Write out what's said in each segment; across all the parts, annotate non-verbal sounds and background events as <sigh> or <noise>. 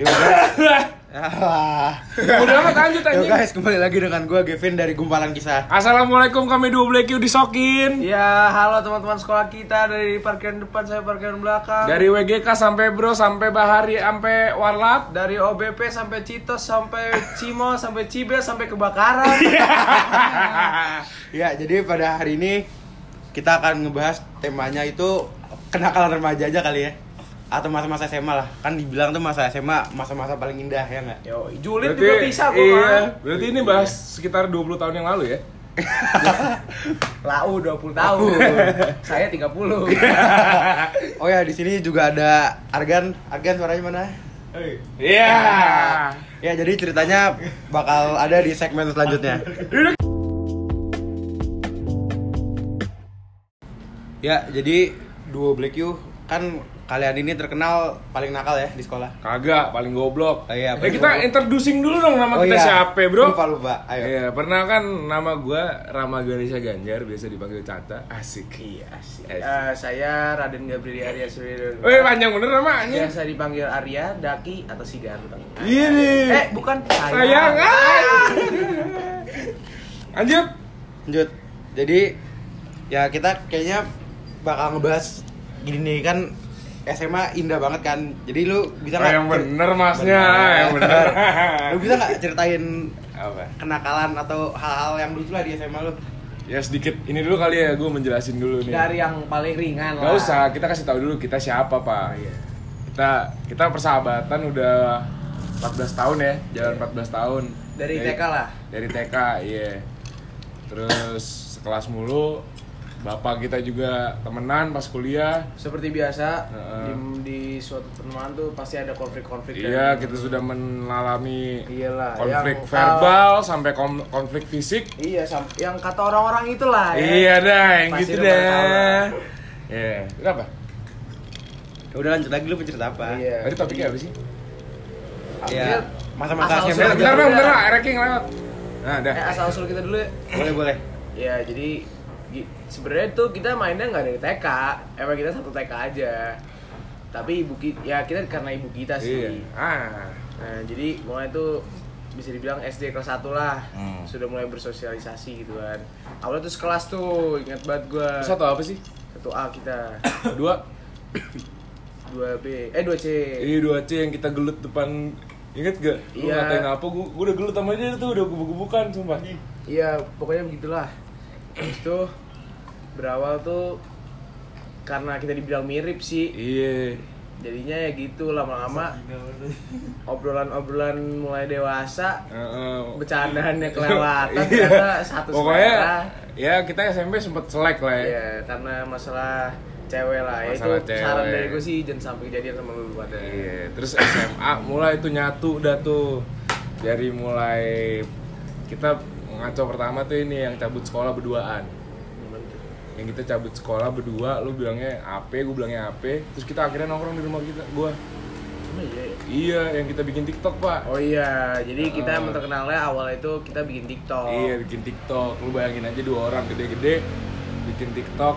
Ah. Udah amat lanjut Yo anjing. guys, kembali lagi dengan gue Gavin dari Gumpalan Kisah. Assalamualaikum kami dua Black disokin. Ya, halo teman-teman sekolah kita dari parkiran depan saya parkiran belakang. Dari WGK sampai Bro sampai Bahari sampai Warlap. dari OBP sampai Citos sampai Cimo sampai Cibe sampai kebakaran. <laughs> <laughs> Ya, jadi pada hari ini kita akan ngebahas temanya itu kenakalan remaja aja kali ya. Atau masa-masa SMA lah. Kan dibilang tuh masa SMA masa-masa paling indah ya nggak? Yo, julid juga bisa gua. iya. mah. Berarti ini bahas sekitar 20 tahun yang lalu ya. <laughs> Lau 20 tahun. <laughs> saya 30. <laughs> Oh ya, di sini juga ada Argan. Argan suaranya mana? Iya. Ya, jadi ceritanya bakal ada di segmen selanjutnya. Ya, jadi duo Black You kan kalian ini terkenal paling nakal ya di sekolah. Kagak, paling goblok. Oh iya, eh paling kita goblok. introducing dulu dong nama Oh kita iya. siapa, Bro? Lupa lupa. Ayo. Iya, pernah kan nama gua Rama Ganesha Ganjar, biasa dipanggil Cata. Asik. Iya, sih. Asik. Eh, saya Raden Gabriel Arya Surya. Weh, panjang bener namanya. Biasa dipanggil Arya, Daki, atau si Ganteng. Iya nih. Eh, bukan sayang. ah. <laughs> Lanjut. Lanjut. Jadi ya kita kayaknya bakal ngebahas gini nih kan SMA indah banget kan. Jadi lu bisa Oh, nggak yang cer- bener masnya, Bener. yang bener. <laughs> lu bisa nggak ceritain Apa? kenakalan atau hal-hal yang lucu lah di SMA lu? Ya sedikit ini dulu kali ya, gue menjelasin dulu nih. Dari yang paling ringan lah. Gak usah, kita kasih tahu dulu kita siapa pak. Iya. Kita kita persahabatan udah 14 tahun ya, jalan 14 tahun. Dari TK lah. Dari TK, iya. Terus sekelas mulu, bapak kita juga temenan pas kuliah. Seperti biasa Heeh. di, di suatu pertemuan tuh pasti ada konflik-konflik. Iya, dan- kita sudah mengalami Iyalah, konflik yang- verbal sampai kom- konflik fisik. Iya, sam- yang kata orang-orang itulah ya. Iya dah, yang Pasti gitu dah. Iya, kenapa? Ya udah lanjut lagi lu mau cerita apa? Iya. Tadi topiknya apa sih? Ya, masa-masa Asal SMA. usul Bentar bentar ranking lewat. Nah, dah. Eh, asal usul kita dulu ya. Boleh boleh. Ya, jadi sebenarnya tuh kita mainnya nggak dari TK, emang kita satu TK aja. Tapi ibu kita, ya kita karena ibu kita Iya. sih. Ah. Nah, jadi mulai tuh bisa dibilang SD kelas 1 lah Hmm. sudah mulai bersosialisasi gitu kan awalnya tuh sekelas tuh ingat banget gua Satu apa sih? satu A kita <coughs> Dua. <coughs> 2 B eh 2 C Ini dua C yang kita gelut depan Ingat gak? Lu Iya. ngatain apa? Gua, gua udah gelut sama dia tuh, udah gebuk-gebukan sumpah Iya, pokoknya begitulah. Terus tuh berawal tuh karena kita dibilang mirip sih. Iya Jadinya ya gitu lama-lama <laughs> obrolan-obrolan mulai dewasa, Heeh. bercandaannya <laughs> kelewatan Iya. ternyata satu Pokoknya selera. ya kita SMP sempet selek lah ya Iya, karena masalah cewek lah. Ya itu Masalah cewek. saran dari gue sih jangan sampai kejadian sama lu pada. Iya, terus SMA mulai tuh nyatu dah tuh dari mulai kita ngaco pertama tuh ini yang cabut sekolah berduaan yang kita cabut sekolah berdua lu bilangnya AP gue bilangnya AP terus kita akhirnya nongkrong di rumah kita gua Emang iya ya? iya yang kita bikin TikTok pak Oh iya, jadi kita Ah. emang terkenalnya awal itu kita bikin TikTok. iya bikin TikTok lu bayangin aja dua orang gede-gede bikin TikTok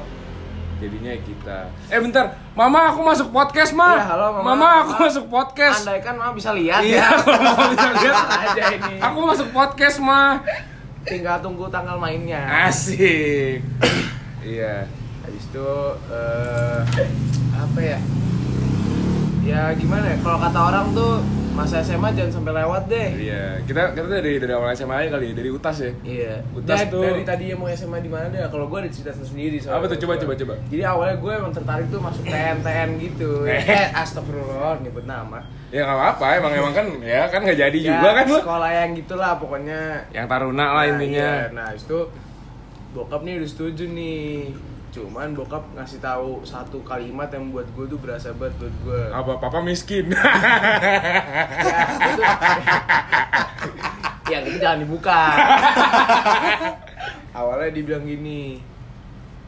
jadinya kita eh bentar mama aku masuk podcast mah Iya, halo, Mama. mama aku masuk podcast Andai kan mah bisa lihat iya ya. kalau mau bisa lihat aja ini. aku masuk podcast mah tinggal tunggu tanggal mainnya. asik <coughs> iya Habis itu eh, apa ya? Ya gimana ya? Kalau kata orang tuh masa SMA jangan sampai lewat deh. iya kita kita dari dari awal SMA aja kali ya, dari utas ya Iya. Utas Dan tuh- dari tadi mau SMA di mana deh? Kalau gue ada cerita sendiri soalnya. Apa tuh? Coba, coba, coba. Jadi awalnya gue emang tertarik tuh masuk TN TN gitu. Eh. <laughs> eh, astagfirullah nyebut nama. Ya nggak apa-apa emang emang kan ya kan nggak jadi Ya, juga kan lu sekolah yang gitulah pokoknya yang taruna lah Nah, intinya iya. Nah, itu bokap nih udah setuju nih. Cuman bokap ngasih tahu satu kalimat yang buat gue tuh berasa banget buat gue. apa papa miskin <laughs> Ya, itu yang itu jangan dibuka. <laughs> Awalnya dibilang gini,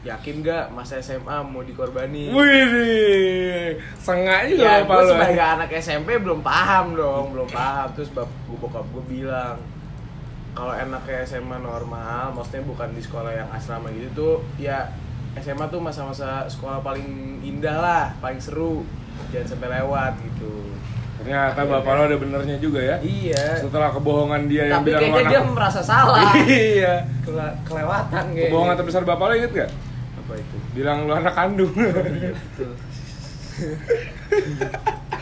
yakin gak masa SMA mau dikorbanin? Wih, sengak juga ya, apa gue sebagai anak SMP belum paham dong, belum paham. Terus bap bokap gue bilang, kalau enaknya SMA normal, maksudnya bukan di sekolah yang asrama gitu tuh, ya SMA tuh masa-masa sekolah paling indah lah, paling seru, jangan sampai lewat gitu. Ternyata bapak lo ada benernya juga ya. iya Setelah kebohongan dia yang tapi bilang kayaknya dia merasa salah <laughs> Iya. Kele- kelewatan kayaknya Kebohongan terbesar bapak lo inget gak? Apa itu Bilang lo anak kandung. Betul. <laughs>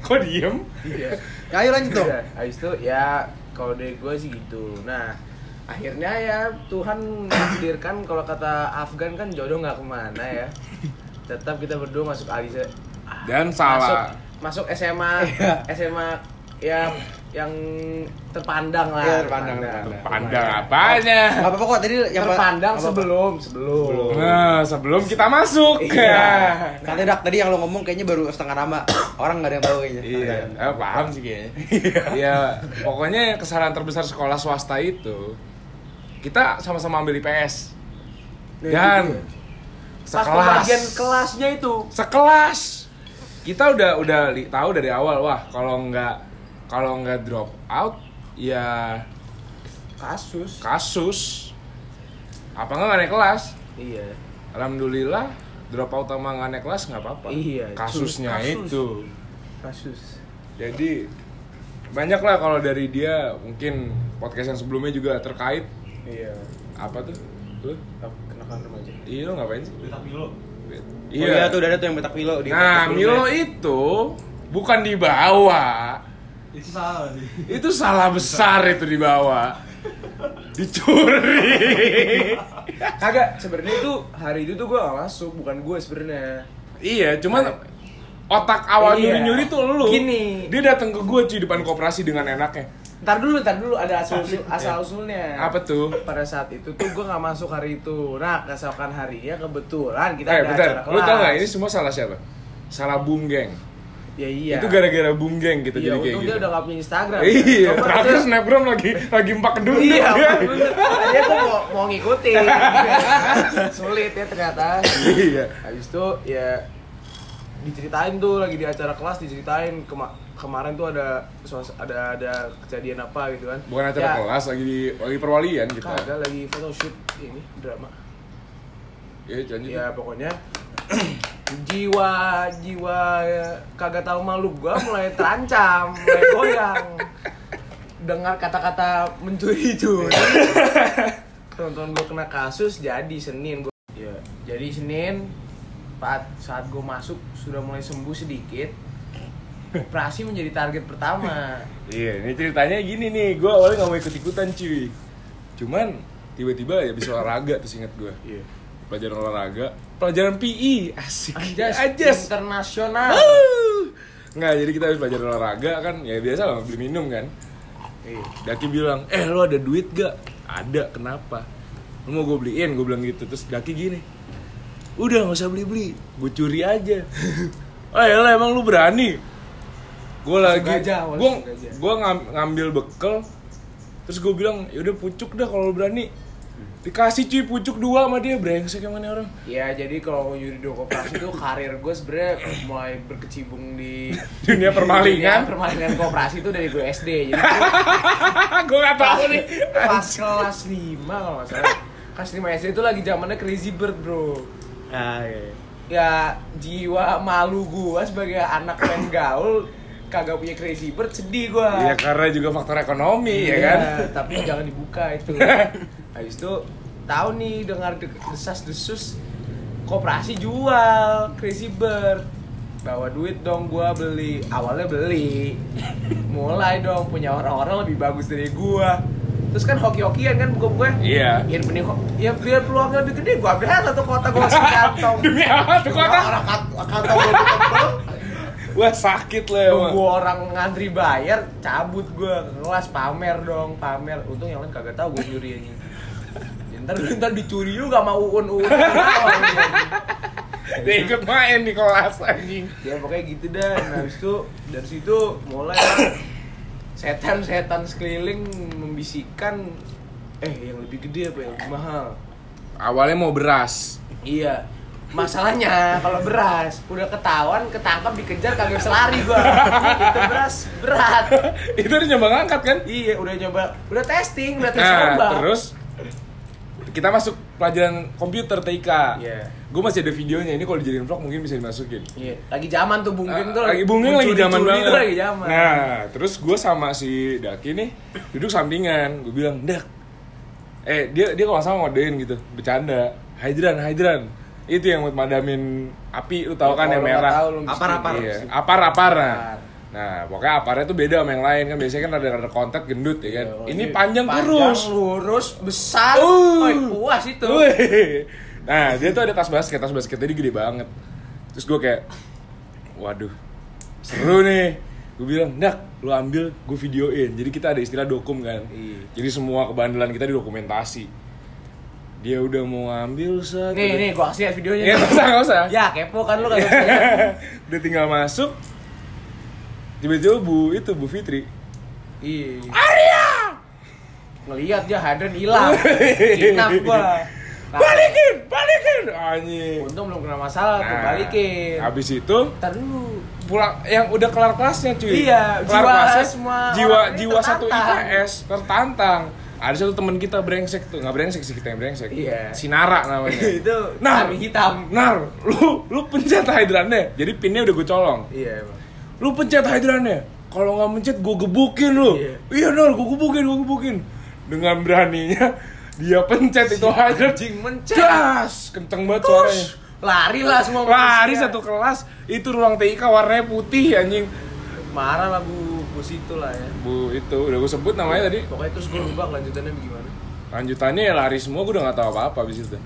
Kok diem? iya Ya, ayo lanjut dong. Udah, habis itu ya kalau dari gue sih gitu nah akhirnya ya Tuhan mentakdirkan kalau kata Afgan kan jodoh nggak ke mana ya tetap kita berdua masuk Alisa Dan salah. masuk, masuk SMA Iya. SMA ya yang terpandang lah Iya, terpandang, Pandang apanya? Gak apa-apa kok tadi yang terpandang apa-apa. sebelum sebelum Nah, sebelum kita masuk. Iya. Katanya dak tadi yang lo ngomong kayaknya baru setengah nama. <coughs> Orang nggak ada yang tahu kayaknya. Iya, eh, paham sih kayaknya. <laughs> Iya, pokoknya kesalahan terbesar sekolah swasta itu kita sama-sama ambil IPS. Nah, Dan sekelas. pembagian kelasnya itu Sekelas. Kita udah udah li- tahu dari awal wah kalau nggak kalau nggak drop out ya kasus kasus. Apa nggak nggak naik kelas? iya Alhamdulillah drop out sama nggak naik kelas nggak apa-apa. Iya, Kasusnya kasus. itu. kasus Jadi banyak lah kalau dari dia mungkin podcast yang sebelumnya juga terkait iya apa tuh? Lu? kenakan remaja Iya lo ngapain sih? Betak Milo. Iya. Oh, iya tuh udah ada tuh yang betak Milo di Nah. Milo itu bukan dibawa. Itu salah sih. Itu salah besar itu dibawa. Dicuri. kagak sebenarnya itu hari itu tuh gue gak masuk bukan gue sebenarnya iya, cuman otak awal Iya. nyuri-nyuri tuh lu. Gini. Dia datang ke gua cuy depan koperasi dengan enaknya. ntar dulu ntar dulu ada asal usul asal usulnya Apa tuh? pada saat itu tuh gue gak masuk hari itu nah keesokan harinya kebetulan kita Eh, ada bentar. acara kelas Lu tau gak ini semua salah siapa? Salah Bung Geng. Ya iya Itu gara-gara Bung Geng gitu iya jadi kayak gitu. dia udah gak punya Instagram Iya, Coba terakhir dia- snapgram lagi lagi empat kedua. Iya, bener. Tadinya gue mau, mau ngikutin. <laughs> Sulit ya ternyata. Iya. Habis itu ya diceritain tuh lagi di acara kelas diceritain kema- kemarin tuh ada ada ada kejadian apa gitu kan. Bukan acara Ya, kelas lagi di lagi perwalian kita. Kagak lagi photoshoot ini drama. Ya, lanjut. Ya pokoknya <clears throat> jiwa jiwa kagak tahu malu gua mulai terancam, mulai goyang dengar kata-kata mencuri itu. Tonton gua kena kasus jadi Senin gua. Ya, jadi Senin saat saat gua masuk sudah mulai sembuh sedikit. Operasi menjadi target pertama. Iya, ini ceritanya gini nih, gue awalnya gak mau ikut-ikutan cuy Cuman tiba-tiba ya bisa olahraga terus inget gue Iya. Pelajaran olahraga, pelajaran PI, asik Anjas, Anjas internasional. Wuh. Nggak, jadi kita habis belajar olahraga kan, ya biasa lah beli minum kan Iya. Daki bilang, eh lo ada duit gak? Ada, kenapa? Lu mau gue beliin, gue bilang gitu Terus Daki gini Udah gak usah beli-beli, gue curi aja <laughs> Oh ya emang lu berani? Gue lagi, gue ngambil bekal Terus gue bilang, yaudah pucuk dah kalau berani Dikasih cuy pucuk dua sama dia, brengsek yang mana orang Ya jadi kalau Yuri do koperasi itu karir gue sebenarnya mulai berkecimpung di <laughs> Dunia permalingan dunia permalingan koperasi itu dari gue SD. Jadi gue gak tau nih pas kelas 5 kalau nggak salah. Kelas 5 SD itu lagi zamannya Crazy Bird bro. Ah, iya. Ya jiwa malu gue sebagai anak pengen gaul kagak punya Crazy Bird sedih gue. Ya karena juga faktor ekonomi ya kan Tapi jangan dibuka itu. <laughs> Habis itu tahu nih dengar de- desas-desus koperasi jual Crazy Bird. Bawa duit dong gua beli. Awalnya beli. <laughs> Mulai dong punya orang-orang lebih bagus dari gua. Terus kan hoki-hokian kan buka-buka. Iya Ya benih ho- ya biar peluangnya lebih gede gua ambil satu kota gua masuk <laughs> kantong. Demi apa tuh kota? Orang kant- kantong <laughs> Wah sakit lah emang Nunggu orang ngantri bayar, cabut gua ke kelas pamer dong, pamer. Untung yang lain kagak tahu gua nyuri ini. Ntar ntar dicuri juga sama uun uun. <laughs> Dia ikut main di kelas anjing ya pokoknya gitu dah. Nah, habis itu dari situ mulai setan-setan sekeliling membisikkan eh yang lebih gede apa yang lebih mahal. Awalnya mau beras Iya. Masalahnya kalau beras udah ketahuan, ketangkap, dikejar kagak bisa lari gua. Itu beras berat. <laughs> Itu udah nyoba ngangkat kan? Iya, udah nyoba, udah testing, udah tes Nah coba. terus Kita masuk pelajaran komputer TIK. Iya. Gue masih ada videonya. Ini kalau dijadiin vlog mungkin bisa dimasukin. Iya, lagi zaman tuh Bungkin Ah, tuh lagi bungeng lagi zaman banget. lagi zaman. Nah, terus gue sama si Daki nih duduk sampingan. Gue bilang, Dak, eh dia dia kalau salah ngodein gitu, bercanda. Hydran, hydran. Itu yang buat madamin api, lu tahu Ya, kan yang merah. tahu Apar-apar. Iya, apar-apar nah. Nah, pokoknya aparnya tuh beda sama yang lain kan biasanya kan ada ada kontak gendut ya kan. Iya, ini panjang, kurus. lurus, besar. Uh. Woi, puas itu. Wih. Nah, dia tuh ada tas basket, tas basketnya dia gede banget. Terus gue kayak, waduh, seru nih. Gue bilang, Dak, lu ambil, gue videoin. Jadi kita ada istilah dokum kan. Iya. Jadi semua kebandelan kita didokumentasi. Dia udah mau ngambil set. Nih, udah- nih, gua kasih lihat videonya. Ya, nggak usah, nggak usah. Ya, kepo kan lu bisa. <laughs> Udah tinggal masuk. Tiba-tiba Bu, itu Bu Fitri. Iya. Arya. Ngelihat dia hadron hilang. Kidnap gua. <laughs> Nah, Balikin, balikin. Anjing. Untung belum kena masalah, tuh Nah, balikin. Habis itu Ntar dulu. pulang yang udah kelar kelasnya cuy. Iya, kelar jiwa kelasnya, semua jiwa jiwa satu. IPS tertantang. Ada satu teman kita brengsek tuh, nggak brengsek sih kita yang brengsek. Iya. Sinara namanya. <laughs> itu Nah. kami hitam. Nar, lu lu pencet hydrannya. Jadi pinnya udah gue colong. Iya, emang. Lu pencet hydrannya. Kalau nggak mencet gue gebukin lu. Iya. Iya, Nar, gue gebukin, gue gebukin. Dengan beraninya dia pencet itu hydran. Anjing mencet. Gas, kenceng banget suaranya. Lari lah semua Lari manusia. satu kelas, itu ruang TIK warnanya putih anjing. Marah lah bu, bu situ lah ya. Bu itu udah gue sebut namanya tadi. Pokoknya terus gue lupa kelanjutannya bagaimana. Lanjutannya ya lari semua gue udah gak tahu apa-apa abis itu.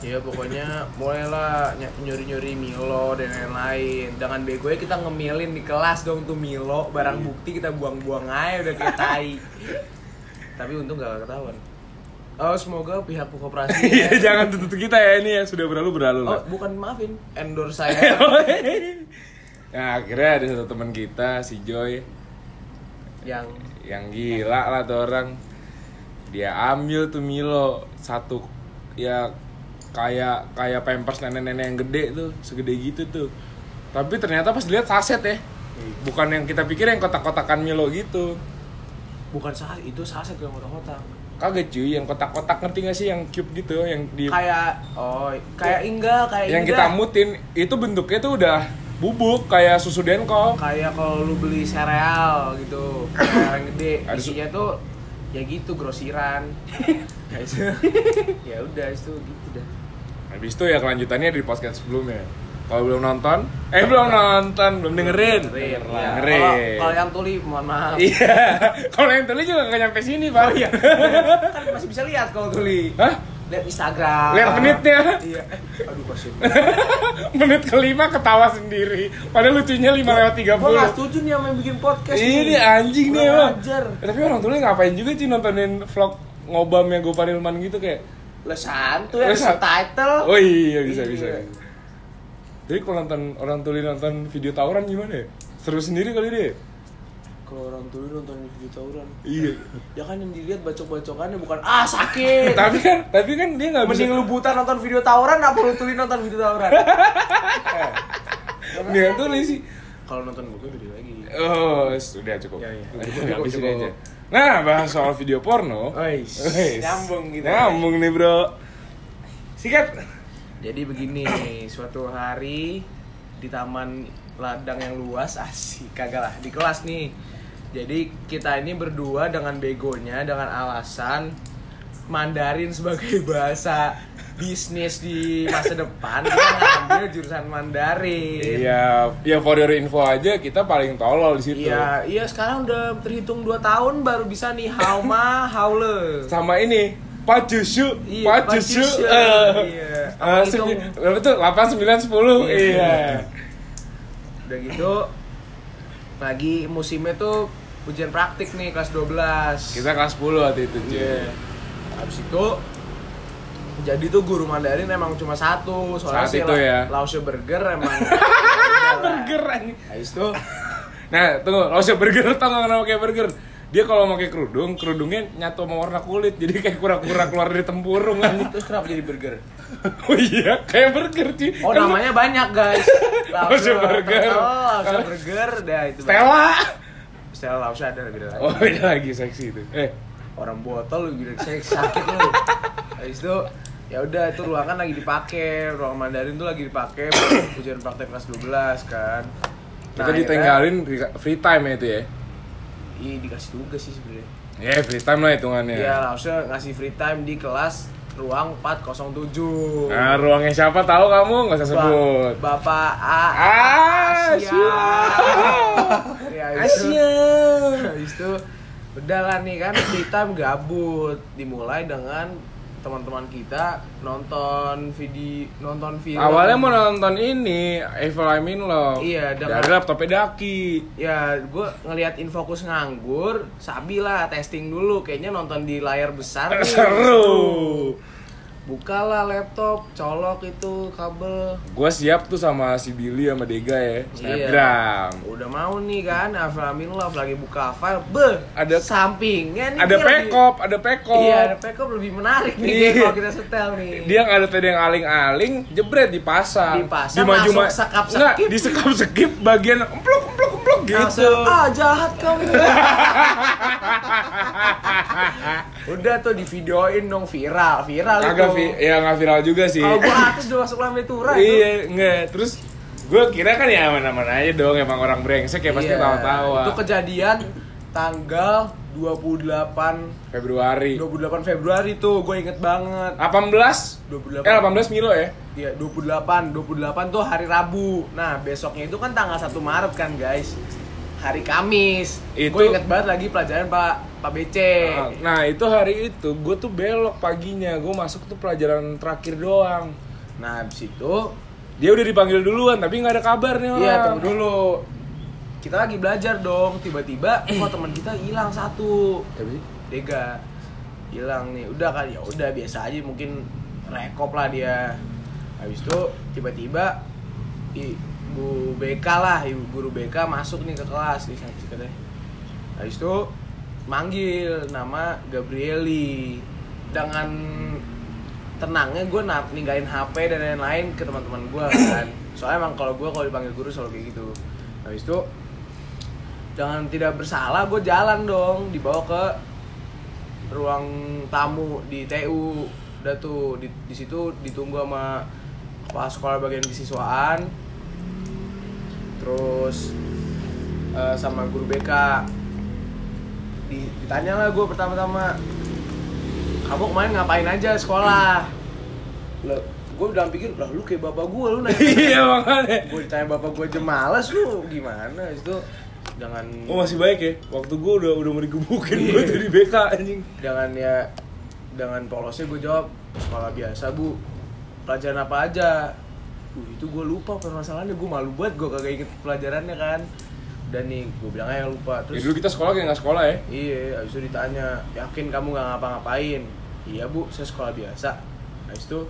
Iya pokoknya mulailah nyuri-nyuri Milo dan lain-lain. Dengan begonya kita ngemilin di kelas dong tuh Milo Barang bukti kita buang-buang aja udah kayak tai. Tapi untung gak ketahuan. Oh semoga pihak koperasi <laughs> Iya jangan tutup kita ya ini ya. Sudah berlalu berlalu Oh bukan maafin, endorse saya. <laughs> Nah akhirnya ada satu teman kita si Joy. Yang? Yang gila lah tuh orang. Dia ambil tuh Milo satu ya kayak kayak pampers nenek-nenek yang gede tuh segede gitu tuh. Tapi ternyata pas dilihat saset ya. Bukan yang kita pikir yang kotak-kotakan Milo gitu. bukan saset, itu saset yang kotak-kotak Kagak cuy, yang kotak-kotak ngerti gak sih yang cube gitu yang di Kayak, oh kayak Ingga, kayak yang kita mutin itu bentuknya tuh udah bubuk kayak susu denko. kayak kalau lu beli sereal gitu sereal yang gede isinya tuh ya gitu grosiran <laughs> ya ya udah itu gitu dah Habis itu ya kelanjutannya di podcast sebelumnya. Kalau belum nonton, eh belum nonton, belum dengerin. Dengerin, ya. Dengerin. Kalau- yang tuli mohon maaf Iya. <laughs> Kalau yang tuli juga gak nyampe sini, Pak. Oh iya. <laughs> kan masih bisa lihat kalau tuli Hah? lihat Instagram Lihat menitnya. iya aduh kasihan <laughs> Menit kelima ketawa sendiri. Padahal lucunya 5 lewat 30. gua nggak setuju nih sama yang bikin podcast Ini nih. anjing nih emang. Eh, Tapi orang tuli ngapain juga sih nontonin vlog ngobamnya Gopar Ilman gitu kayak lah santuy san- subtitle Oh iya bisa bisa. Iya. bisa. Jadi kalau nonton orang tuli nonton video tawuran gimana ya? Seru sendiri kali deh. kalau orang tuli nonton video tawuran Iya. <laughs> ya kan yang dilihat bacok-bacokannya bukan ah sakit <laughs> tapi kan tapi kan dia nggak bisa Mending lu buta nonton video tawuran apa lu tuli nonton video tawuran? <laughs> Dia tuh sih. Kalau nonton gue beda lagi. Oh, sudah cukup. Ya, ya. Lanjut, Cukup, habisin cukup. aja. Nah, bahas soal video porno. Ois, Wes. nyambung gitu. Nyambung nih, Bro. Sikat. Jadi begini, suatu hari di taman ladang yang luas asik kagak lah di kelas nih. Jadi kita ini berdua dengan begonya dengan alasan Mandarin sebagai bahasa bisnis di masa depan kita ngambil jurusan Mandarin. Iya, ya for your info aja kita paling tolol di situ. Iya, iya sekarang udah terhitung 2 tahun baru bisa nih hauma haule. Sama ini Pak Jushu, Iya, Pak Pak Jushu. Jushu. Eh, Iya. hitung? berapa tuh? 8 9 10. Iya. Iya. Udah gitu lagi musimnya tuh ujian praktik nih kelas 12. Kita kelas 10 waktu itu. Iya. Habis itu jadi tuh guru Mandarin emang cuma satu soalnya Saat si itu La- ya. Laosio Burger emang <laughs> Burger anjing. Habis itu Nah, tunggu, Laosnya burger tau gak kenapa kayak burger? Dia kalau pakai kerudung, kerudungnya nyatu sama warna kulit, jadi kayak kura-kura keluar dari tempurung anjing. terus kenapa jadi burger? Oh iya, kayak burger cuy. Oh Kan- namanya banyak guys. <laughs> Laosio Burger. Oh, Laosio Burger, dah itu. Stella. Stella Laosio ada beda lagi. Oh, beda lagi seksi itu. Eh, orang botol lu bilang saya sakit lu habis itu ya udah itu ruangan lagi dipakai ruang Mandarin tuh lagi dipakai <coughs> ujian praktek kelas 12 kan Kita akhirnya- ditenggalin di- free time ya itu ya. iya dikasih tugas sih sebenarnya Ya free time lah hitungannya. Iya, harusnya ngasih free time di kelas ruang 407. Nah, ruangnya siapa tahu kamu nggak usah Ba- sebut. Bapak A Ah, Asia. <laughs> ya, itu, Asia. habis itu udah lah nih kan free time gabut dimulai dengan teman-teman kita nonton video nonton film Awalnya mau nonton ini Evil I'm in Love. Iya, dengan- dari laptopnya Daki. ya gue ngelihat infokus nganggur sabi lah testing dulu kayaknya nonton di layar besar <laughs> Seru. Bukalah laptop colok itu kabel Gua siap tuh sama si Billy sama Dega ya. Snapgram. udah mau nih kan Love lagi buka file be Ada- sampingnya nih Ada dia lagi- pekop, ada pekop. iya ada pekop lebih menarik nih Iya. kalau kita setel nih Dia nggak ada tadi yang aling-aling, jebret dipasang. Dipasang, Dimaju- masuk ma- sekap-sekip. Nggak, di sekap-sekip bagian emplok emplok emplok gitu. Langsung, ah jahat kamu <laughs> udah tuh di videoin dong viral viral Agak itu vi- ya nggak viral juga sih. kalau gua artis udah masuk lambe tura Iya, enggak. Terus gue kira kan ya aman-aman aja dong emang orang brengsek ya pasti Iya, tawa-tawa. Itu kejadian tanggal 28 Februari. 28 Februari tuh, gue inget banget. 18 28. Eh 18 Milo ya? Iya, 28. 28 tuh hari Rabu. Nah, besoknya itu kan tanggal 1 Maret kan, guys. Hari Kamis. Itu- Gue inget banget lagi pelajaran Pak Pak BC. Nah itu hari itu gue tuh belok paginya Gue masuk tuh pelajaran terakhir doang Nah, habis itu Dia udah dipanggil duluan tapi nggak ada kabar nih orang Iya, tunggu dulu. Kita lagi belajar dong. Tiba-tiba kok teman kita hilang satu. Sih? Dega hilang nih udah kan ya udah biasa aja mungkin rekop lah dia habis itu tiba-tiba ibu BK lah ibu guru BK masuk nih ke kelas di sana katanya habis itu manggil nama Gabrieli. Dengan tenangnya gue ninggalin HP dan lain-lain ke teman-teman gue kan. Soalnya emang kalau gue kalau dipanggil guru selalu kayak gitu. Habis itu dengan tidak bersalah gue jalan dong dibawa ke ruang tamu di TU udah tuh di, di situ ditunggu sama kepala sekolah bagian kesiswaan terus eh, sama guru BK Di- ditanya lah gue pertama-tama kamu kemarin ngapain aja sekolah? Lo gue udah pikir lah lu kayak bapak gue lu nanya. <laughs> Iya makanya. Gue ditanya bapak gue aja males lu gimana? Itu jangan Oh masih baik ya? Waktu gue udah udah mau digebukin gue dari BK anjing. Dengan ya dengan polosnya gue jawab sekolah biasa bu. Pelajaran apa aja uh, itu gue lupa permasalahannya. Gue malu banget gue kagak inget pelajarannya kan. Dan nih gue bilang aja lupa. Ya terus dulu kita sekolah kayak nggak sekolah ya? Iya habis itu ditanya yakin kamu nggak ngapa-ngapain? Iya bu saya sekolah biasa. Habis itu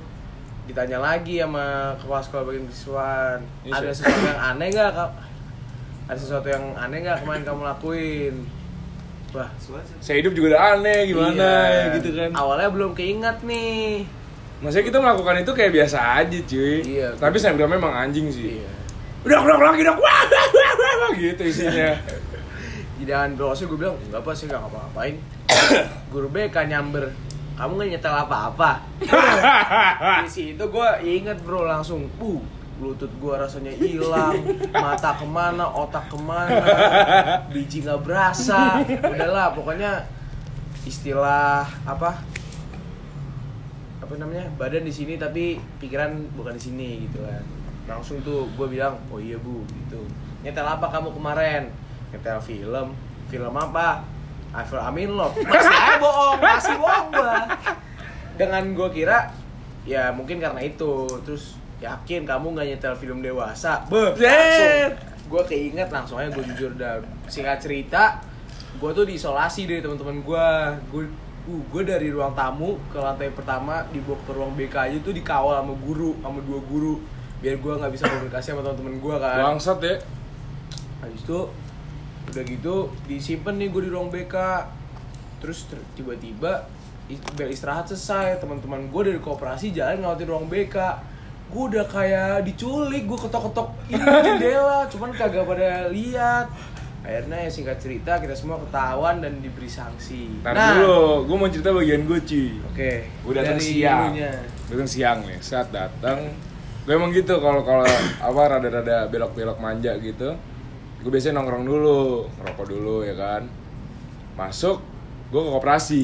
ditanya lagi sama kepala sekolah bagian kesiswaan Iya, ada sesuatu yang aneh nggak Kak? ada sesuatu yang aneh nggak kemarin kamu lakuin? Wah. Saya hidup juga udah aneh gimana Iya. ya gitu kan? Awalnya belum keinget nih. Maksudnya kita melakukan itu kayak biasa aja cuy Iya. Tapi snapgram memang anjing sih Iya. Udah udah lagi dong wah wah wah wah wah gitu isinya dalam dosen gue bilang, enggak apa sih, enggak ngapa-ngapain. <coughs> Guru BK nyamber, kamu nggak nyetel apa-apa. <laughs> Di situ gue inget bro langsung, uh, lutut gue rasanya hilang, mata ke mana, otak ke mana, <laughs> biji nggak berasa. Udahlah, pokoknya istilah apa? Apa namanya badan di sini tapi pikiran bukan di sini gitu kan. Langsung tuh gue bilang oh iya bu gitu. Nyetel apa kamu kemarin? Nyetel film. Film apa? Avril Amin Love. Masih aja bohong masih bohong gue dengan gue kira ya mungkin karena itu. Terus yakin kamu nggak nyetel film dewasa? Beh langsung. Gue keinget langsung aja gue jujur dah. Singkat cerita gue tuh diisolasi dari teman-teman gue gue uh, gue dari ruang tamu ke lantai pertama dibawa ke ruang BK aja tuh dikawal sama guru sama dua guru. Biar gue nggak bisa komunikasi sama teman-teman gue kan. Bangsat ya. Habis itu udah gitu disimpan nih gue di ruang BK terus ter- tiba-tiba bel istirahat selesai. Teman-teman gue dari kooperasi jalan ngelewatin ruang BK gue udah kayak diculik gue ketok-ketok jendela cuman kagak pada lihat akhirnya ya singkat cerita kita semua ketahuan dan diberi sanksi. Ntar dulu, gue mau cerita bagian gue cuy oke. Gue datang siang. ilunya. Datang siang nih, saat datang. Gue emang gitu kalau kalau apa rada-rada belok-belok manja gitu. Gue biasanya nongkrong dulu, ngerokok dulu ya kan. Masuk, gue ke koperasi.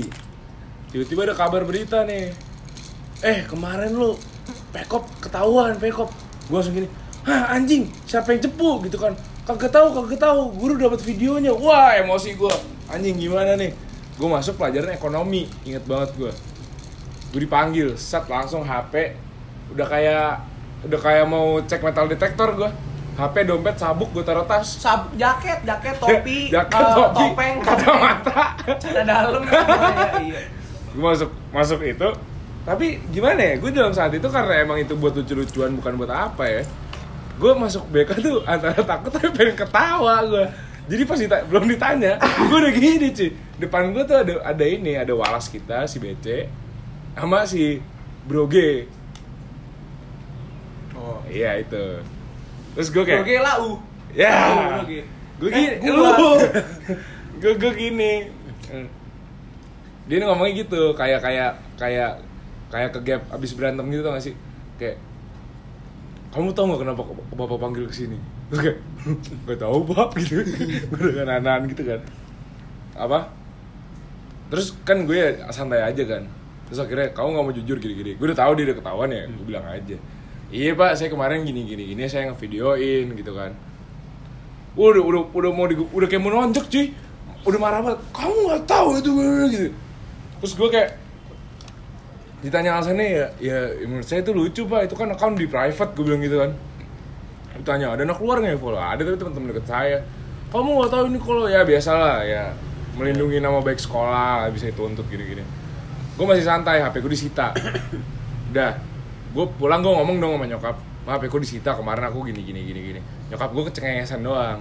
Tiba-tiba ada kabar berita nih. Eh kemarin lu Pekop ketahuan Pekop. Gue langsung gini Hah anjing siapa yang cepu? Gitu kan Kagak tahu kagak tahu. Guru dapat videonya. Wah emosi gue Anjing gimana nih? Gue masuk pelajaran ekonomi. Ingat banget gue gue dipanggil. Set langsung HP udah kayak udah kayak mau cek metal detektor gue HP dompet sabuk gue taruh tas. Sab jaket, jaket, <laughs> topi, jaket eh, topi topeng, kacamata. Celana dalam, <laughs> iya. gue masuk masuk itu. Tapi gimana ya? Gue dalam saat itu karena emang itu buat lucu-lucuan bukan buat apa ya gue masuk BK tuh antara takut tapi pengen ketawa gue jadi pas dita- belum ditanya gue udah gini cuy depan gue tuh ada ada ini ada walas kita si BC sama si Broge Oh, iya itu. Terus gue kayak lah, uh. ya. Oke. gue Eh, gini gua. lu <laughs> gue gue gini. Dia ngomongnya gitu kayak kayak kayak kayak ke gap abis berantem gitu tau gak sih? Kayak kamu tau gak kenapa bapak panggil ke sini Terus kayak <laughs> gak tau pak gitu. <laughs> Gue dengan anan gitu kan. Apa? Terus kan gue santai aja kan. Terus akhirnya kamu nggak mau jujur? gini-gini. Gue udah tahu dia udah ketahuan ya gue bilang aja. Iya pak saya kemarin gini gini gini saya ngevideoin gitu kan. Udah udah udah mau di, udah kayak mau nonjok cuy. Udah marah banget. Kamu nggak tahu itu gitu. Terus gue kayak ditanya alasannya ya ya menurut saya itu lucu pak. Itu kan account di private gue bilang gitu kan. Ditanya ada anak keluar nggak ya follow ada tapi teman-teman deket saya. Kamu nggak tahu ini kalau ya biasalah ya melindungi nama baik sekolah bisa dituntut gini-gini. Gue masih santai hp gue disita. <coughs> Udah gue pulang gue ngomong dong sama nyokap. "Ma, hp gue disita kemarin aku gini gini gini gini. Nyokap gue kecengengesan doang.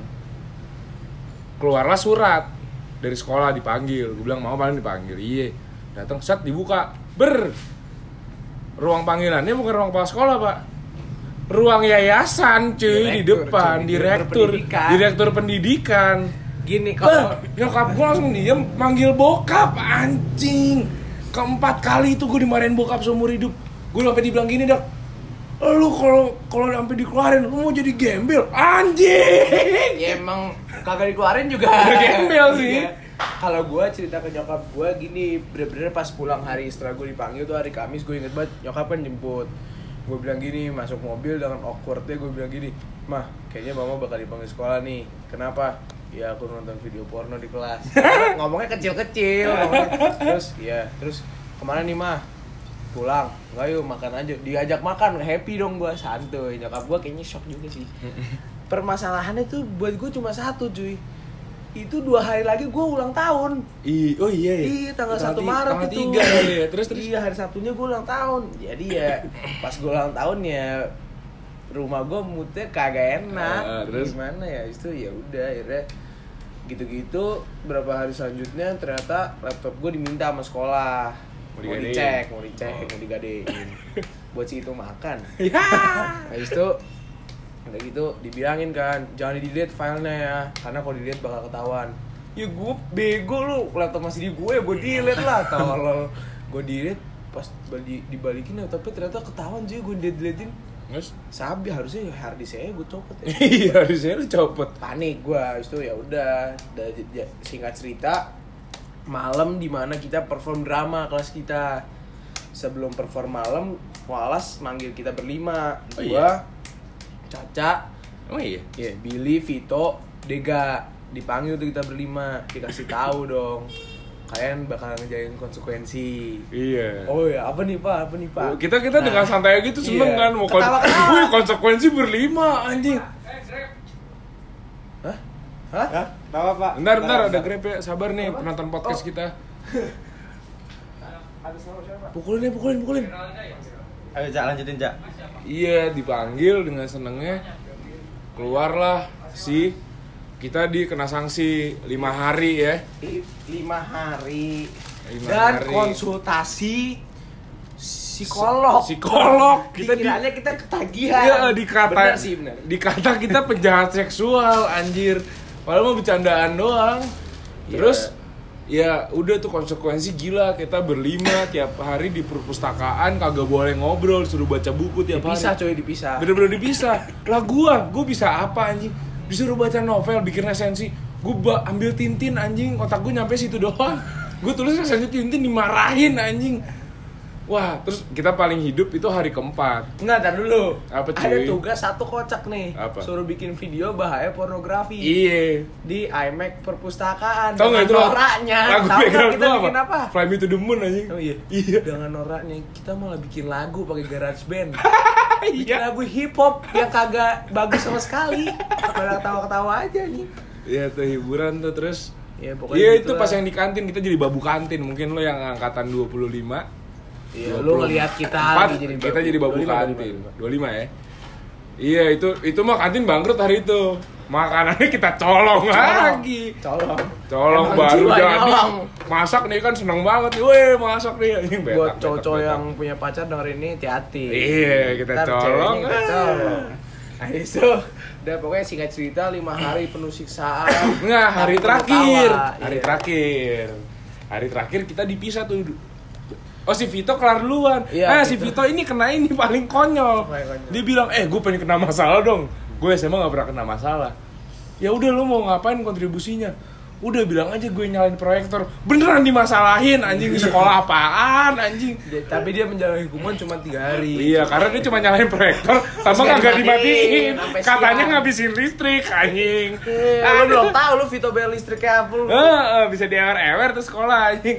Keluarlah surat dari sekolah dipanggil. Gue bilang mau paling dipanggil. Iya. Datang set dibuka ber. Ruang panggilannya bukan ruang kepala sekolah pak. Ruang yayasan cuy di Direktur, depan. cuy. direktur. Direktur pendidikan. direktur pendidikan. Gini kalau nyokap gue langsung diem manggil bokap anjing. Keempat kali itu gue dimarahin bokap seumur hidup. Gue sampai dibilang gini dak lu kalau kalau sampai dikeluarin lu mau jadi gembel? Anjing. Ya emang kagak dikeluarin juga. Gembel sih. Kalau gue cerita ke nyokap gue gini bener-bener pas pulang hari setelah gue dipanggil tuh hari Kamis gue inget banget nyokap kan jemput. Gue bilang gini masuk mobil dengan awkwardnya gue bilang gini mah kayaknya mama bakal dipanggil sekolah nih. Kenapa? Ya aku nonton video porno di kelas. <laughs> Ngomongnya kecil-kecil ngomongnya. terus ya terus ke mana nih mah pulang. Nggak yuk makan aja. Diajak makan happy dong gue santuy. Nyokap gue kayaknya shock juga sih. Permasalahannya tuh buat gue cuma satu cuy itu dua hari lagi gue ulang tahun. I, oh iya iya. Tanggal Tanggal 1 ti- Maret tanggal itu. tiga ya. Terus, terus? iya hari Sabtunya gue ulang tahun. Jadi ya <laughs> pas gue ulang tahun ya rumah gue moodnya kagak enak. Ah, terus? gimana ya itu ya udah akhirnya gitu-gitu berapa hari selanjutnya ternyata laptop gue diminta sama sekolah. Mau mau, dicek mau dicek Oh. mau digadein. <laughs> Buat si itu makan. Ya. Habis itu udah gitu dibilangin kan jangan di delete filenya ya karena kalau di delete bakal ketahuan. Ya gue bego lu laptop masih di gue gue delete lah. Tolol gue delete pas bali, dibalikin laptopnya ternyata ketahuan juga gue delete deletein terus? Sabi harusnya hard disk saya gue copot ya. <laughs> Iya harusnya lu copot. Panik gue itu ya udah singkat cerita malam di mana kita perform drama kelas kita. Sebelum perform malam Walas manggil kita berlima. Oh, gua iya? Caca. Oh iya? Ya Billy Vito Dega. Dipanggil tuh kita berlima. Dikasih tahu dong. Kalian bakal ngejain konsekuensi. Iya. Oh ya apa nih pak? Apa nih pak? Kita kita Nah, dengan santai gitu seneng iya. kan? Mau kon. Wih, konsekuensi berlima anjing. Hah? Hah? Hah? Apa, Pak? Bentar, bentar, ada grab ya. Sabar nih penonton podcast Oh. kita. <laughs> Pukulin ya, pukulin, pukulin. Ayo, Cak, lanjutin, Cak. Iya, dipanggil dengan senengnya. Keluarlah si kita dikena sanksi lima hari ya. Li- lima hari Lima dan hari. konsultasi psikolog Psikolog. Kita di dikiranya kita ketagihan Iya, dikata benar sih benar dikata kita penjahat seksual anjir. Padahal mau bercandaan doang. Iya. Terus ya udah tuh konsekuensi gila. Kita berlima tiap hari di perpustakaan kagak boleh ngobrol suruh baca buku tiap Dipisah hari coy, dipisah. bener-bener dipisah. Lah gua gua bisa apa anjing? Disuruh baca novel bikin resensi. Gua ambil tintin anjing. Otak gua nyampe situ doang. Gua tulis resensi tintin dimarahin anjing wah terus kita paling hidup itu hari keempat Enggak, tar dulu. Apa, Ada cuy? tugas satu kocak nih. Apa? Suruh bikin video bahaya pornografi. iya Di iMac perpustakaan. Tau Dengan gak itu noraknya. lagu Tahu background kita gua bikin apa? Fly Me to the Moon anjing Oh iya. Iya. Dengan noraknya kita malah bikin lagu pakai garage band. <laughs> bikin Iya. lagu hip hop yang kagak bagus sama sekali. Pada ketawa-ketawa aja nih. Iya tuh hiburan tuh terus Ya pokoknya Iya gitu itu pas lah. yang di kantin kita jadi babu kantin mungkin lo yang angkatan 25 Iya, lu ngelihat kita lagi jadi kita jadi babu 25, kantin 25 ya Iya itu itu mah kantin bangkrut hari itu makanannya kita colong, lagi Colong. colong Emang baru jadi nyolong. masak nih kan seneng banget weh masak nih anjing betak, Buat betak. yang punya pacar denger ini hati-hati. Iya, kita Ntar colong. Kita colong. Nah, itu udah pokoknya singkat cerita lima hari penuh siksaan. Enggak, hari terakhir. ketawa. Hari Iya. terakhir. Hari terakhir kita dipisah tuh. Oh si Vito kelar duluan. Iya, ah si Vito. Vito ini kena ini paling konyol. Paling konyol. Dia bilang, "Eh, gue pengen kena masalah dong." Gue SMA gak pernah kena masalah. Ya udah lu mau ngapain kontribusinya? Udah bilang aja gue nyalain proyektor. Beneran dimasalahin anjing di sekolah apaan anjing. Dia- tapi dia menjalani hukuman cuma tiga hari. Iya, karena dia cuma nyalain proyektor sama nggak kagak dimatiin, Katanya ngabisin listrik anjing. Eh, lu belum tahu lu Vito bayar listriknya apa lu. Heeh, bisa diewer-ewer tuh sekolah anjing.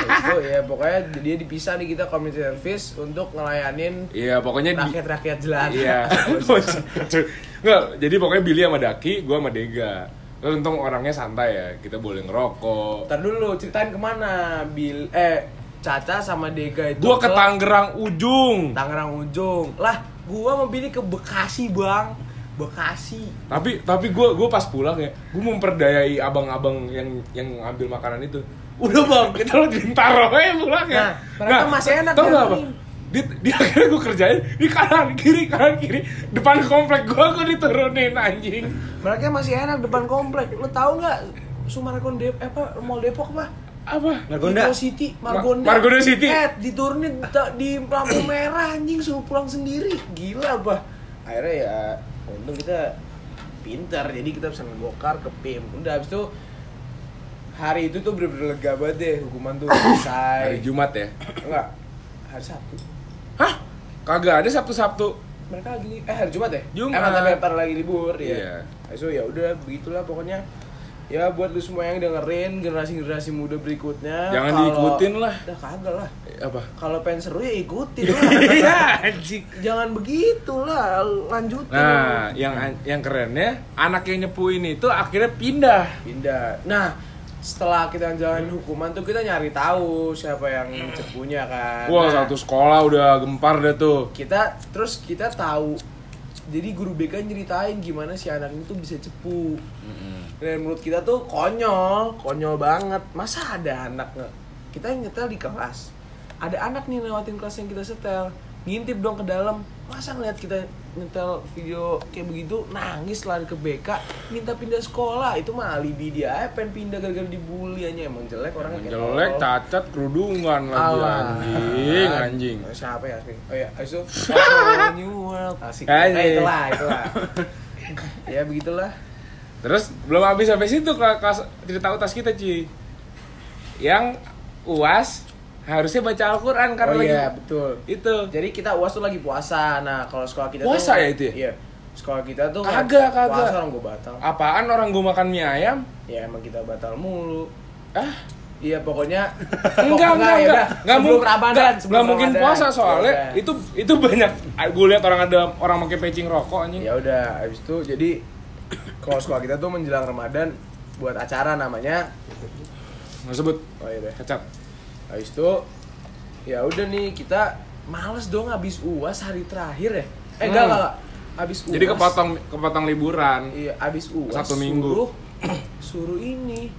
itu ya pokoknya dia dipisah nih kita community service untuk ngelayanin Iya, pokoknya di rakyat-rakyat jelata. Iya. <laughs> Enggak, jadi pokoknya Billy sama Daki, gua sama Dega. Terus untung orangnya santai ya, kita boleh ngerokok. Ntar dulu ceritain ke mana Bil eh Caca sama Dega itu Gua ke Tangerang ujung. Tangerang Ujung lah gua mau pilih ke Bekasi bang Bekasi Tapi tapi gua gua pas pulang ya, gua memperdayai abang-abang yang yang ngambil makanan itu. Udah bang, kita lo Bintaro aja pulang ya. Nah, mereka masih enak tau nggak apa? Di, di akhirnya gue kerjain di kanan kiri kanan kiri depan komplek gua gua diturunin anjing. mereka masih enak depan komplek lu tahu nggak Sumarekon Dep eh, apa Mall Depok apa Apa? Margonda. Metro City Margonda Margonda City. eh diturunin di lampu merah anjing suruh pulang sendiri gila apa akhirnya ya untung kita pintar jadi kita bisa ngegokar ke PIM udah habis itu hari itu tuh bener-bener lega banget deh hukuman tuh <coughs> selesai Hari Jumat ya. enggak hari Sabtu? Kagak ada Sabtu-Sabtu. mereka lagi eh hari Jumat ya Jumat. emang tapi ntar lagi libur ya Iya. so ya udah begitulah pokoknya ya buat lu semua yang dengerin generasi generasi muda berikutnya Jangan kalau- diikutin lah. Dah kagak lah Apa? kalau pengen seru ya ikutin <laughs> lah Iya, anjing. jangan begitu lah lanjutin Nah, yang yang kerennya anak yang nyepuin itu akhirnya pindah. pindah nah setelah kita jalanin hukuman tuh kita nyari tahu siapa yang cepunya kan. Wah, Nah, satu sekolah udah gempar deh tuh. kita terus kita tahu. Jadi guru BK nyeritain gimana si anak ini tuh bisa cepu. Dan menurut kita tuh konyol konyol banget. Masa ada anak nggak kita yang nyetel di kelas. Ada anak nih lewatin kelas yang kita setel ngintip dong ke dalam masa ngeliat kita nyetel video kayak begitu nangis lari ke BK minta pindah sekolah itu mah alibi dia aja pengen pindah gara-gara dibully aja emang jelek orangnya kayak Jelek, cacat, kerudungan lagi Alah. anjing, anjing. Oh, Siapa ya? Oh ya, itu <laughs> New World asik. Eh, itulah, itulah. <laughs> ya begitulah. Terus belum habis sampai situ ke kelas cerita utas kita, Ci. Yang UAS harusnya baca Al-Qur'an karena oh lagi iya, betul. itu. Jadi kita UAS tuh lagi puasa. Nah, kalau sekolah kita Puasa tuh ya itu ya? Iya. Sekolah kita tuh Kagak, kagak. Puasa orang gue batal. Apaan orang gua makan mie ayam? Ya emang kita batal mulu. Ah, Iya, pokoknya <laughs> enggak enggak enggak enggak mungkin Ramadan, enggak, mungkin puasa soalnya Ya udah. itu itu banyak gue lihat orang ada orang pakai pecing rokok anjing ya udah habis itu jadi kalau sekolah kita tuh menjelang Ramadan buat acara namanya nggak sebut oh iya deh. kecap Habis itu ya udah nih kita males dong habis UAS hari terakhir ya. Eh Hmm. enggak enggak. Habis UAS. jadi kepotong kepotong liburan Iya, habis UAS. Satu minggu. Suruh, <clears throat> suruh ini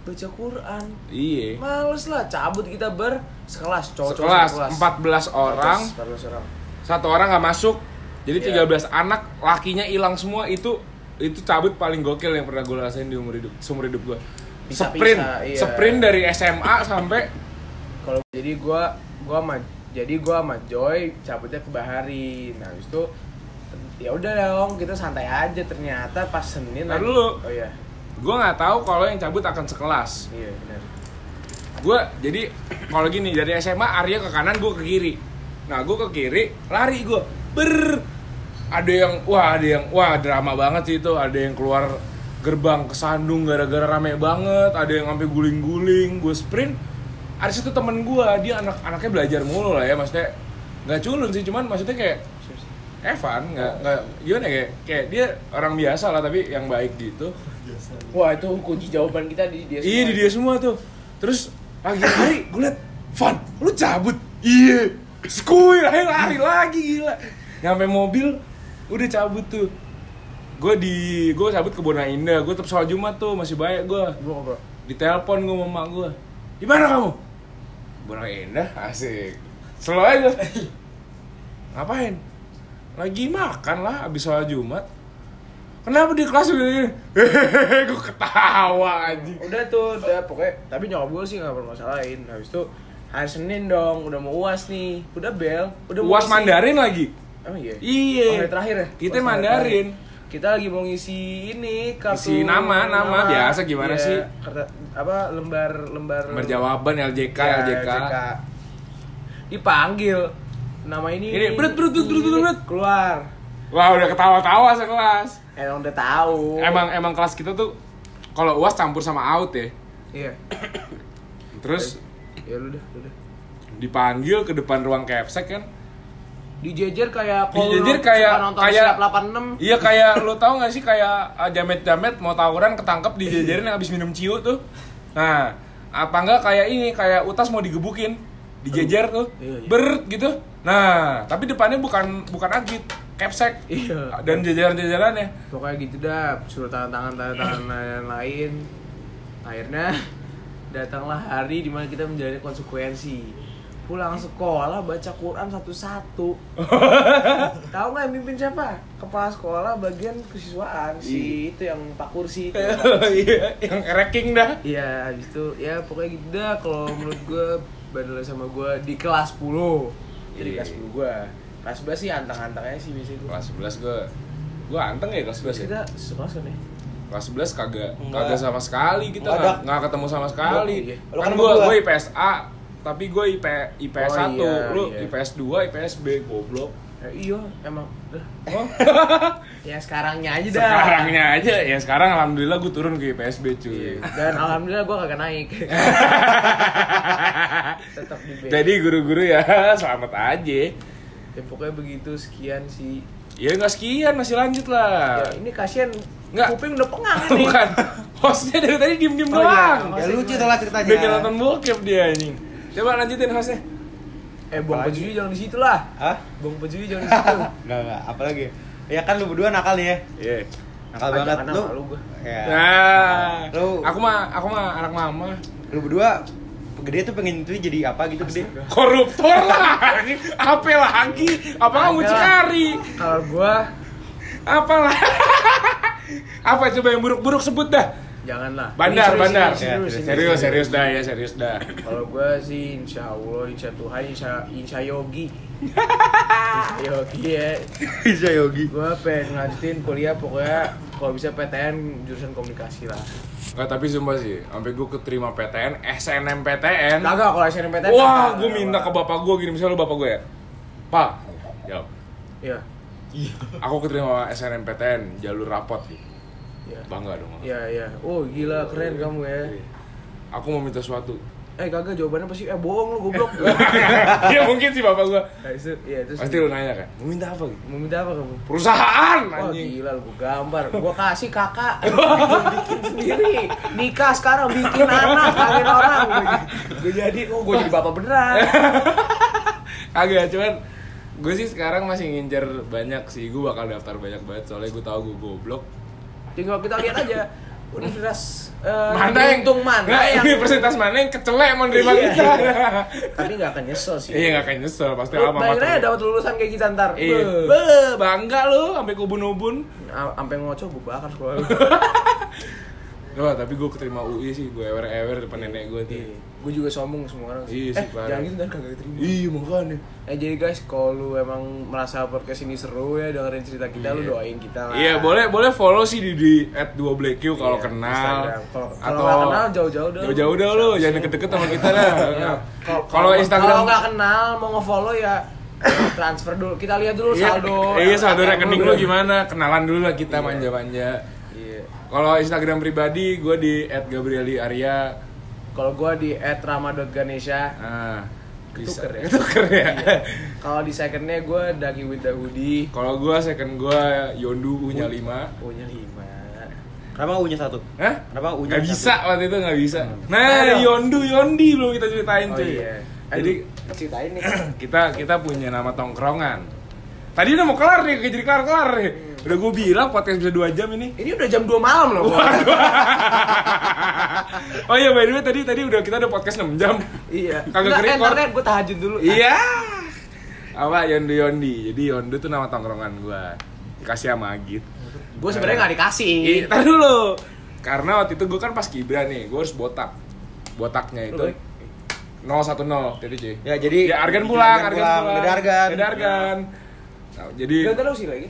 baca Quran. iya Males lah, cabut kita ber sekelas cowok sekelas 14 orang 14 orang. satu orang nggak masuk jadi Iya. 13 anak lakinya hilang semua itu itu cabut paling gokil yang pernah gue rasain di umur hidup seumur hidup gue Bisa-bisa, sprint iya. sprint dari SMA sampai kalau jadi gua gua sama jadi gua sama Joy cabutnya ke Bahari. Nah habis itu ya udah dong kita santai aja. Ternyata pas Senin lagi- dulu. oh iya. Gue nggak tahu kalau yang cabut akan sekelas. Iya benar. Gue jadi kalau gini dari SMA Arya ke kanan gue ke kiri. Nah gue ke kiri lari gue ber! Ada yang wah ada yang wah drama banget sih itu. Ada yang keluar gerbang ke Sandung gara-gara rame banget. Ada yang sampai guling-guling. Gue sprint ada situ temen gue dia anak anaknya belajar mulu lah ya maksudnya nggak culun sih cuman maksudnya kayak Evan nggak nggak gimana ya kayak kayak dia orang biasa lah tapi yang baik gitu wah itu kunci jawaban kita di dia Iya semua. di dia semua tuh. Terus lagi lari, gue liat, Van, lu cabut. Iya. Skuy lari, lari lagi gila. Nyampe mobil, udah cabut tuh. Gue di, gue cabut ke Bona Indah. Gue tetap sholat Jumat tuh, masih baik gue. Gua ngobrol. Ditelepon gue sama emak gue. Di mana kamu? Bona Indah, asik. Selalu aja. Ngapain? Lagi makan lah, abis sholat Jumat. Kenapa di kelas gini? <laughs> Hehehe, gue ketawa anjing. udah tuh udah pokoknya tapi nyokap gue sih nggak permasalahin habis itu hari Senin dong udah mau uas nih udah bel udah mau Uas Mandarin lagi. emang iya Iya. oh, hari terakhir ya Kita Mandarin. Kita lagi mau ngisi ini kartu Isi nama, nama, biasa gimana Iya, sih? kartu- apa lembar lembar Berjawaban LJK, Iya, LJK. dipanggil nama ini Ini, brut, brut, brut, brut, brut. keluar Wah, udah ketawa-tawa sekelas. emang udah tahu Emang emang kelas kita tuh kalau UAS campur sama out ya. iya Terus ya lu dah lu dah dipanggil ke depan ruang capsek kan. Dijejer kayak kalau Dijejer lu kayak- kayak- siap 86 Iya kayak lo tau gak sih kayak uh, jamet-jamet mau tawuran ketangkep dijejerin <laughs> yang habis minum ciu tuh. Nah, apa enggak kayak ini kayak utas mau digebukin dijejer tuh Iya, iya. bert gitu. Nah, tapi depannya bukan bukan agit, capsek. iya Dan jajaran-jajarannya. pokoknya gitu dah suruh tanda tangan tanda tangan lain-lain <clears throat> akhirnya <laughs> datanglah hari di mana kita menjalani konsekuensi pulang sekolah baca Quran satu-satu <laughs> tahu nggak yang mimpin siapa kepala sekolah bagian kesiswaan si itu yang pak kursi itu <laughs> Iya, yang ranking dah. Iya, habis itu ya pokoknya gitu dah kalau menurut gue bandel sama gue di kelas 10 Jadi Iya. kelas 10 gue Kelas 11 sih antang-antangnya sih biasanya gue Kelas 11 gue gue anteng ya kelas 11 ya. Kita sekelas kan ya? Kelas 11 kagak Enggak. kagak sama sekali kita Enggak nggak nggak ketemu sama sekali. Iya. Lu Kan gue gue IPS A tapi gue IP, IPS Oh, 1, iya, lu iya. IPS 2, IPS B, goblok. Ya, iya, emang. Oh, <laughs> Ya sekarangnya aja dah sekarangnya aja ya sekarang alhamdulillah gue turun ke IPS B cuy. Iya. Dan alhamdulillah gue kagak naik <laughs> Tetap di B Jadi guru-guru ya selamat aja. Ya pokoknya begitu, sekian sih Ya nggak sekian masih lanjut lah. Ya ini kasihan Nggak. Kuping udah pengang <laughs> nih Bukan. Hostnya dari tadi diem-diem Oh, iya. doang. Ya lucu tuh lah ceritanya. Udah nonton bokep dia anjing. Coba lanjutin hostnya. Eh, buang pejuji jangan di situ lah Hah? Buang pejuji jangan di <laughs> situ Enggak, enggak. Apalagi? Ya kan lu berdua nakal nih ya. Iya. Nakal Ajak banget anak lu. malu gua. Ya. Nah, Lu- aku mah aku mah anak mama. Lu berdua gede tuh pengen itu jadi apa gitu gede? Koruptor lah. <laughs> Apa lagi? Apa kamu mucikari? Kalau gue Apa lah? <laughs> Apa coba yang buruk-buruk sebut dah? Janganlah. Bandar, Ini bandar. serius, serius, Ya, ini Serius, serius dah ya, serius dah. Kalau gue sih insya Allah, insya Tuhan, insya, insya Yogi. <laughs> insya Yogi ya. Bisa Yogi. Gue pengen ngelanjutin kuliah pokoknya kalau bisa PTN jurusan komunikasi lah. Enggak, tapi sumpah sih, sampai gue keterima PTN, SNMPTN. Kagak kalau SNMPTN. Wah, gue minta ke bapak gue gini, misalnya lu bapak gue ya. Pak, jawab. Iya. Aku keterima SNMPTN, jalur rapot gitu. Iya. Bangga dong. Iya, iya. Oh, gila keren kamu ya. Aku mau minta sesuatu. Eh, kagak jawabannya pasti eh bohong lu goblok. <laughs> ya mungkin sih bapak gue. Nah, itu, iya, terus Pasti lu nanya kan, mau minta apa gitu? mau minta apa kamu? Perusahaan Wah anjing. gila lu gua gambar Gua kasih kakak Gua <laughs> bikin sendiri Nikah sekarang bikin anak Kawin orang Gue jadi Oh gue jadi bapak beneran <laughs> Kagak, cuman gue sih sekarang masih ngincer banyak sih. Gue bakal daftar banyak banget soalnya gue tahu gue goblok. Tinggal kita lihat aja Universitas eh, Mana yang beruntung mana Nggak, yang universitas mana yang kecelek mau nerima Iya. kita? tapi nggak akan nyesel sih. Iya nggak kayak nyesel pasti aja mater. dapat lulusan kayak kita ntar. Iya. Be, bangga lu sampai kubun-ubun. A- Sampai ngoco gue bakar sekolah. <laughs> Wah, tapi gue keterima UI sih, gue ewer-ewer depan nenek gue tuh. gue juga sombong semua orang. Iya eh, sih, parah. jangan gitu ntar kagak diterima. Iya, makanya. Eh jadi guys, kalau lu emang merasa podcast ini seru ya dengerin cerita kita, lu Iya. doain kita lah. Iya, boleh boleh follow sih di di @2blackq kalau Iya, kenal. Instagram. Kalau- kalau Atau kenal, jauh-jauh dah. Jauh-jauh dah lu, jangan deket-deket sama kita. <laughs> Iya. Kalau Instagram kalau nggak kenal mau nge-follow ya <coughs> transfer dulu. Kita lihat dulu Iya, saldo. Iya, saldo ATM rekening lu. gimana? Kenalan dulu lah kita Iya. manja-manja. Iya. Kalau Instagram pribadi gue di @gabrieli_arya. Kalau gua di @rama.ganesha. Nah, bisa. Ketuker ya? Ketuker ya. Kalau di secondnya gua Dagi with the hoodie. Kalau gue second gue Yondu punya 5. Punya lima. Kenapa U-nya satu? Hah? Kenapa U-nya Gak satu? bisa waktu itu gak bisa. Ayo Nah. Yondu Yondi belum kita ceritain Oh cuy. iya. Jadi ceritain nih. <clears throat> kita kita punya nama tongkrongan. Tadi udah mau kelar nih, kayak jadi kelar kelar nih. Udah gue bilang podcast bisa 2 jam ini. Ini udah jam 2 malam loh. <laughs> oh iya by the way tadi tadi udah kita udah podcast 6 jam. iya. <laughs> Kagak ntar deh gue tahajud dulu. Iya. Apa Yondu Yondi. Jadi Yondu tuh nama tongkrongan gua. Dikasih sama Agit. Gue sebenarnya nggak dikasih. Iya, tar dulu. Karena waktu itu gua kan pas kibra nih, gua harus botak. Botaknya itu 010 jadi cuy. Ya, jadi Ya Argan pulang, Argan Argan pulang, Argan. Dede Argan. Nah, jadi Gak tahu sih lagi.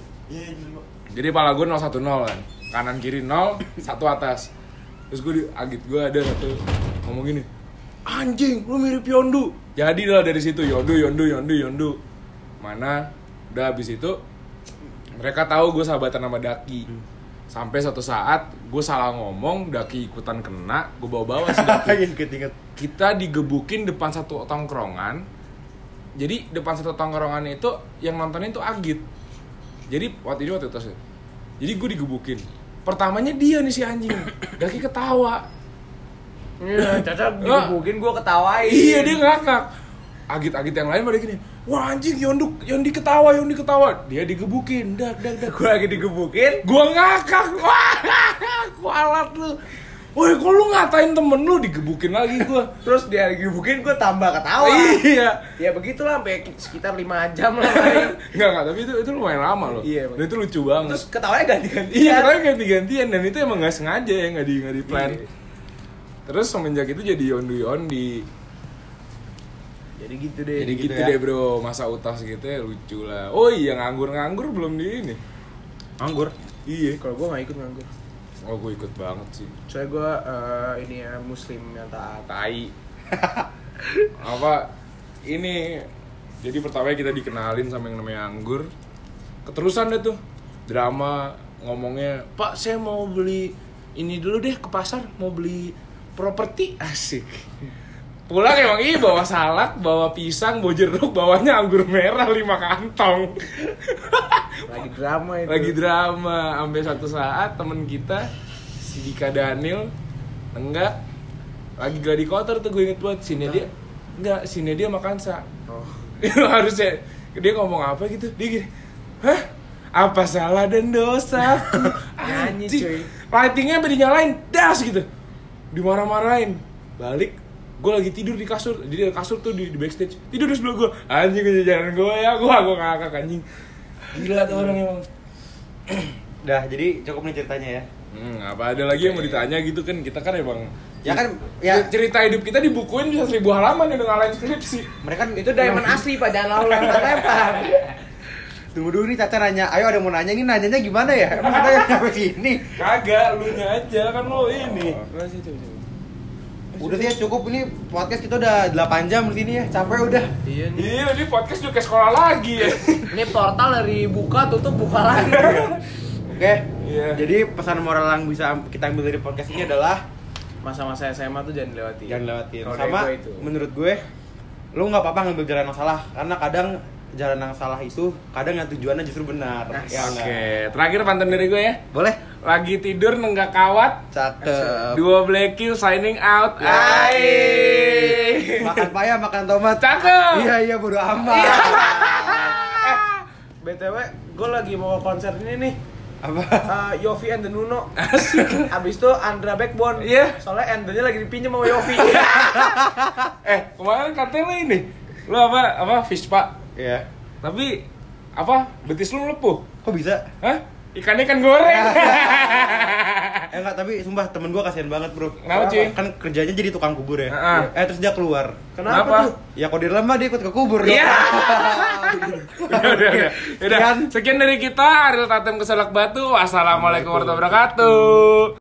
Jadi pala gue 010 kan. Kanan kiri 0, satu atas. Terus gue di agit gue ada satu ngomong gini. Anjing, lu mirip Yondu. Jadi lah dari situ Yondu, Yondu, Yondu, Yondu. Mana udah habis itu mereka tahu gue sahabatan sama Daki. Sampai suatu saat gue salah ngomong, Daki ikutan kena, gue bawa-bawa si Daki <laughs> kita digebukin depan satu tongkrongan jadi depan satu tongkrongan itu yang nontonin tuh Agit jadi waktu itu waktu itu sih. jadi gue digebukin. Pertamanya dia nih si anjing. Daki ketawa. Iya, Caca <laughs> digebukin gue ketawain. iya dia ngakak. Agit-agit yang lain pada gini wah anjing Yondu Yondi ketawa Yondi ketawa. Dia digebukin. Dak dak dak. Gue lagi digebukin. gue ngakak. <laughs> Wah kualat lu Woi, kok lu ngatain temen lu digebukin lagi gue <laughs> Terus dia digebukin gue tambah ketawa. iya Ya begitulah sampai sekitar 5 jam lah. <laughs> Enggak, enggak, tapi itu itu lumayan lama loh. Iya, Dan itu lucu banget. Terus ketawanya ganti-ganti. iya, katanya ganti-gantian dan itu emang nggak sengaja ya, nggak di nggak di plan. Iya. Terus semenjak itu jadi yondi yondi. Jadi gitu deh. Jadi gitu, gitu ya. deh bro, masa utas gitu ya lucu lah. Oh iya nganggur-nganggur belum di ini. Anggur. Iya. Kalau gue gak ikut nganggur. Oh gue ikut banget sih. Soalnya gue eh, ini ya muslim yang taat. Tai. <laughs> Apa ini jadi pertama kita dikenalin sama yang namanya anggur. Keterusan deh tuh drama ngomongnya, "Pak, saya mau beli ini dulu deh ke pasar, mau beli properti." <laughs> Asik. Pulang emang iya bawa salak, bawa pisang, bawa jeruk, bawanya anggur merah lima kantong. <laughs> Lagi drama itu. Lagi drama, sampai satu saat temen kita si Dika Daniel enggak lagi gladi kotor tuh gue inget banget. Sini dia enggak sini dia makan sa. Oh. <laughs> harusnya dia ngomong apa gitu? Dia gini hah? Apa salah dan dosa? <laughs> Nyanyi, cuy. lightingnya sampai dinyalain? Das gitu. Dimarah-marahin. Balik gue lagi tidur di kasur jadi kasur tuh di, di backstage. Tidur di sebelah gue anjing kejajaran gue ya. Gue gue ngakak anjing. Gila tuh orang emang. <clears throat> Dah, jadi cukup nih ceritanya ya. Hmm, apa ada lagi yang mau ditanya gitu kan? Kita kan emang Ya kan, ya. cerita hidup kita dibukuin bisa seribu halaman ya udah ngalahin skripsi. Mereka kan Itu diamond asli pak, jangan lalu lempar. <laughs> Tunggu dulu nih Caca nanya. Ayo ada mau nanya ini nanyanya gimana ya? Emang kita yang sampai sini. kagak lu nya aja kan lo ini Udah sih ya cukup ini podcast kita udah 8 jam di sini ya. Capek udah. Iya nih. iya ini podcast juga sekolah lagi ya <laughs> Ini portal dari buka tutup buka lagi. <laughs> Oke. Iya. Jadi pesan moral yang bisa kita ambil dari podcast ini adalah Masa-masa SMA tuh jangan dilewati. jangan lewatin. Sama gue itu. menurut gue lu nggak apa-apa ngambil jalan yang salah karena kadang jalan yang salah itu kadang yang tujuannya justru benar. Ya oke enggak? terakhir pantun dari gue ya Boleh? lagi tidur nenggak kawat Cakep. dua black Q signing out Ya. Ai. Makan paya, makan tomat. Cakep. Iya, iya bodo amat. BTW, gue lagi mau konser ini nih Apa? Eh, Yofi and the Nuno. Abis itu Andra Backbone. Iya. Soalnya Andra lagi dipinjam sama Yofi. <laughs> Eh, kemarin katanya lu ini. Lu apa? Apa Vespa? Iya. Tapi apa? Betis lu melepuh. Kok bisa? Hah? Ikan ikan goreng. <laughs> Eh enggak, tapi sumpah temen gua kasihan banget, Bro. Kenapa, cuy? Kan kerjanya jadi tukang kubur ya. Heeh. Eh terus dia keluar. Kenapa, Kenapa? tuh? Ya kalau dia lama dia ikut ke kubur. dong. Iya. <laughs> <laughs> udah, udah, udah. Udah. Sekian. Sekian dari kita, Ariel Tatem Keselak Batu. Wassalamualaikum warahmatullahi wabarakatuh.